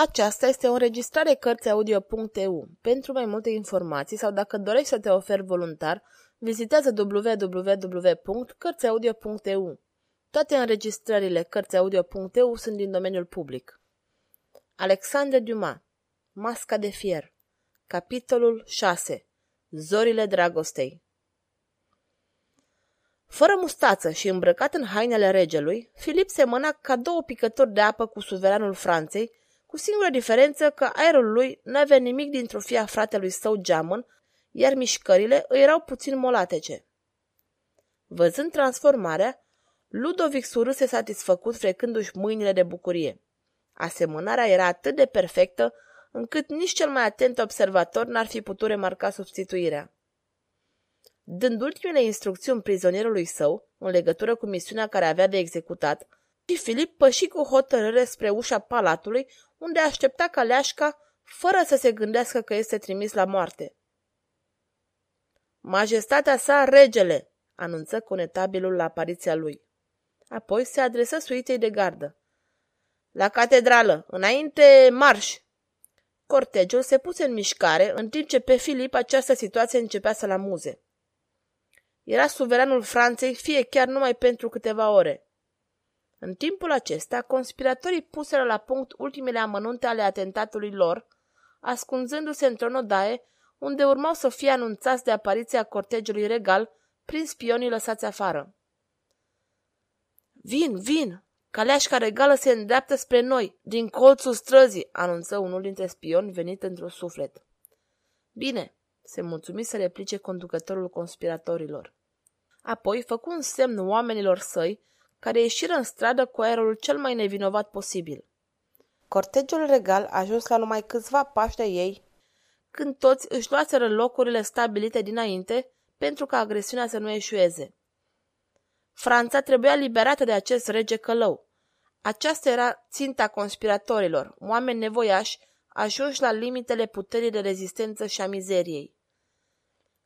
Aceasta este o înregistrare Cărțiaudio.eu. Pentru mai multe informații sau dacă dorești să te oferi voluntar, vizitează www.cărțiaudio.eu. Toate înregistrările Cărțiaudio.eu sunt din domeniul public. Alexandre Dumas Masca de fier Capitolul 6 Zorile dragostei Fără mustață și îmbrăcat în hainele regelui, Filip semăna ca două picători de apă cu suveranul Franței, cu singura diferență că aerul lui n-avea nimic din trofia fratelui său geamăn, iar mișcările îi erau puțin molatece. Văzând transformarea, Ludovic surâse satisfăcut frecându-și mâinile de bucurie. Asemănarea era atât de perfectă încât nici cel mai atent observator n-ar fi putut remarca substituirea. Dând ultimele instrucțiuni prizonierului său, în legătură cu misiunea care avea de executat, și Filip păși cu hotărâre spre ușa palatului, unde aștepta caleașca, fără să se gândească că este trimis la moarte. Majestatea sa, regele, anunță conetabilul la apariția lui. Apoi se adresă suitei de gardă. La catedrală, înainte marș! Cortegiul se puse în mișcare, în timp ce pe Filip această situație începea să-l amuze. Era suveranul Franței, fie chiar numai pentru câteva ore. În timpul acesta, conspiratorii puseră la punct ultimele amănunte ale atentatului lor, ascunzându-se într-o odaie unde urmau să fie anunțați de apariția cortegiului regal prin spionii lăsați afară. Vin, vin! Caleașca regală se îndreaptă spre noi, din colțul străzii, anunță unul dintre spioni venit într-un suflet. Bine, se mulțumi să replice conducătorul conspiratorilor. Apoi făcu un semn oamenilor săi care ieșiră în stradă cu aerul cel mai nevinovat posibil. Cortegiul regal a ajuns la numai câțiva pași de ei, când toți își luaseră locurile stabilite dinainte pentru ca agresiunea să nu eșueze. Franța trebuia liberată de acest rege călău. Aceasta era ținta conspiratorilor, oameni nevoiași, ajunși la limitele puterii de rezistență și a mizeriei.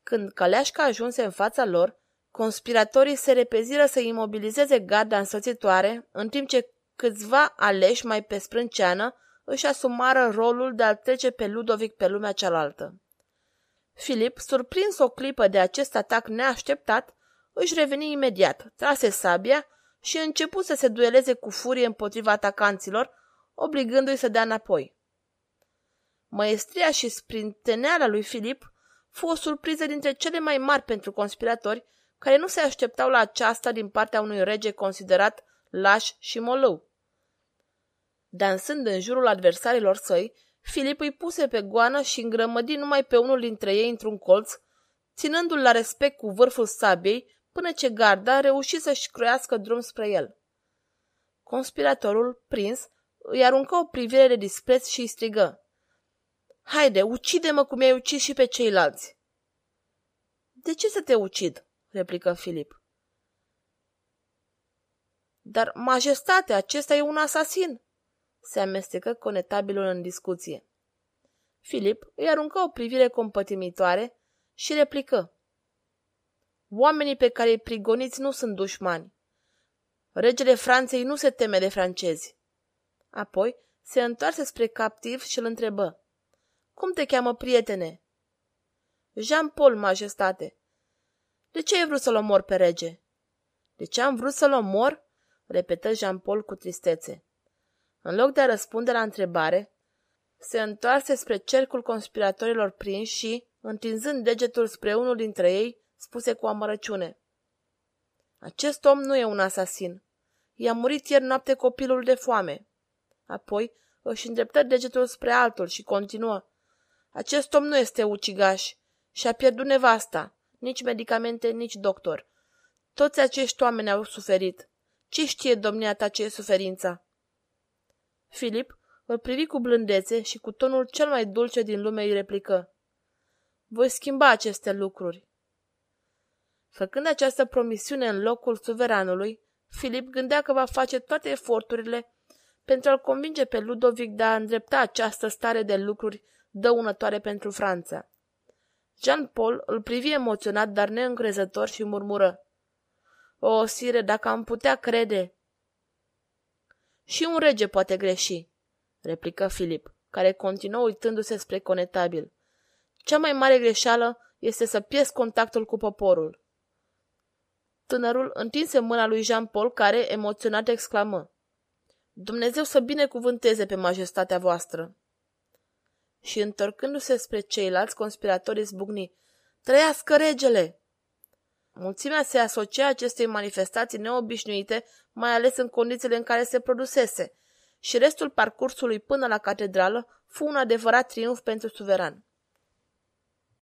Când Caleașca ajunse în fața lor, conspiratorii se repeziră să imobilizeze garda însoțitoare, în timp ce câțiva aleși mai pe sprânceană își asumară rolul de a trece pe Ludovic pe lumea cealaltă. Filip, surprins o clipă de acest atac neașteptat, își reveni imediat, trase sabia și începu să se dueleze cu furie împotriva atacanților, obligându-i să dea înapoi. Măestria și sprinteneala lui Filip fu o surpriză dintre cele mai mari pentru conspiratori, care nu se așteptau la aceasta din partea unui rege considerat laș și molău. Dansând în jurul adversarilor săi, Filip îi puse pe goană și îngrămădi numai pe unul dintre ei într-un colț, ținându-l la respect cu vârful sabiei, până ce garda reuși să-și croiască drum spre el. Conspiratorul, prins, îi aruncă o privire de dispreț și îi strigă. Haide, ucide-mă cum ai ucis și pe ceilalți. De ce să te ucid? Replică Filip. Dar, majestate, acesta e un asasin, se amestecă conetabilul în discuție. Filip îi aruncă o privire compătimitoare și replică. Oamenii pe care îi prigoniți nu sunt dușmani. Regele Franței nu se teme de francezi. Apoi se întoarse spre captiv și îl întrebă. Cum te cheamă, prietene? Jean-Paul, majestate. De ce ai vrut să-l omor pe rege? De ce am vrut să-l omor? repetă Jean-Paul cu tristețe. În loc de a răspunde la întrebare, se întoarse spre cercul conspiratorilor prinși și, întinzând degetul spre unul dintre ei, spuse cu amărăciune. Acest om nu e un asasin. I-a murit ieri noapte copilul de foame. Apoi își îndreptă degetul spre altul și continuă. Acest om nu este ucigaș și a pierdut nevasta, nici medicamente, nici doctor. Toți acești oameni au suferit. Ce știe domnia ta ce e suferința? Filip îl privi cu blândețe și cu tonul cel mai dulce din lume îi replică. Voi schimba aceste lucruri. Făcând această promisiune în locul suveranului, Filip gândea că va face toate eforturile pentru a-l convinge pe Ludovic de a îndrepta această stare de lucruri dăunătoare pentru Franța. Jean-Paul îl privi emoționat, dar neîncrezător și murmură. O, sire, dacă am putea crede! Și un rege poate greși, replică Filip, care continuă uitându-se spre conetabil. Cea mai mare greșeală este să pierzi contactul cu poporul. Tânărul întinse mâna lui Jean-Paul, care, emoționat, exclamă. Dumnezeu să binecuvânteze pe majestatea voastră! Și întorcându-se spre ceilalți conspiratori zbucni. Trăiască regele! Mulțimea se asocia acestei manifestații neobișnuite, mai ales în condițiile în care se produsese, și restul parcursului până la catedrală fu un adevărat triumf pentru suveran.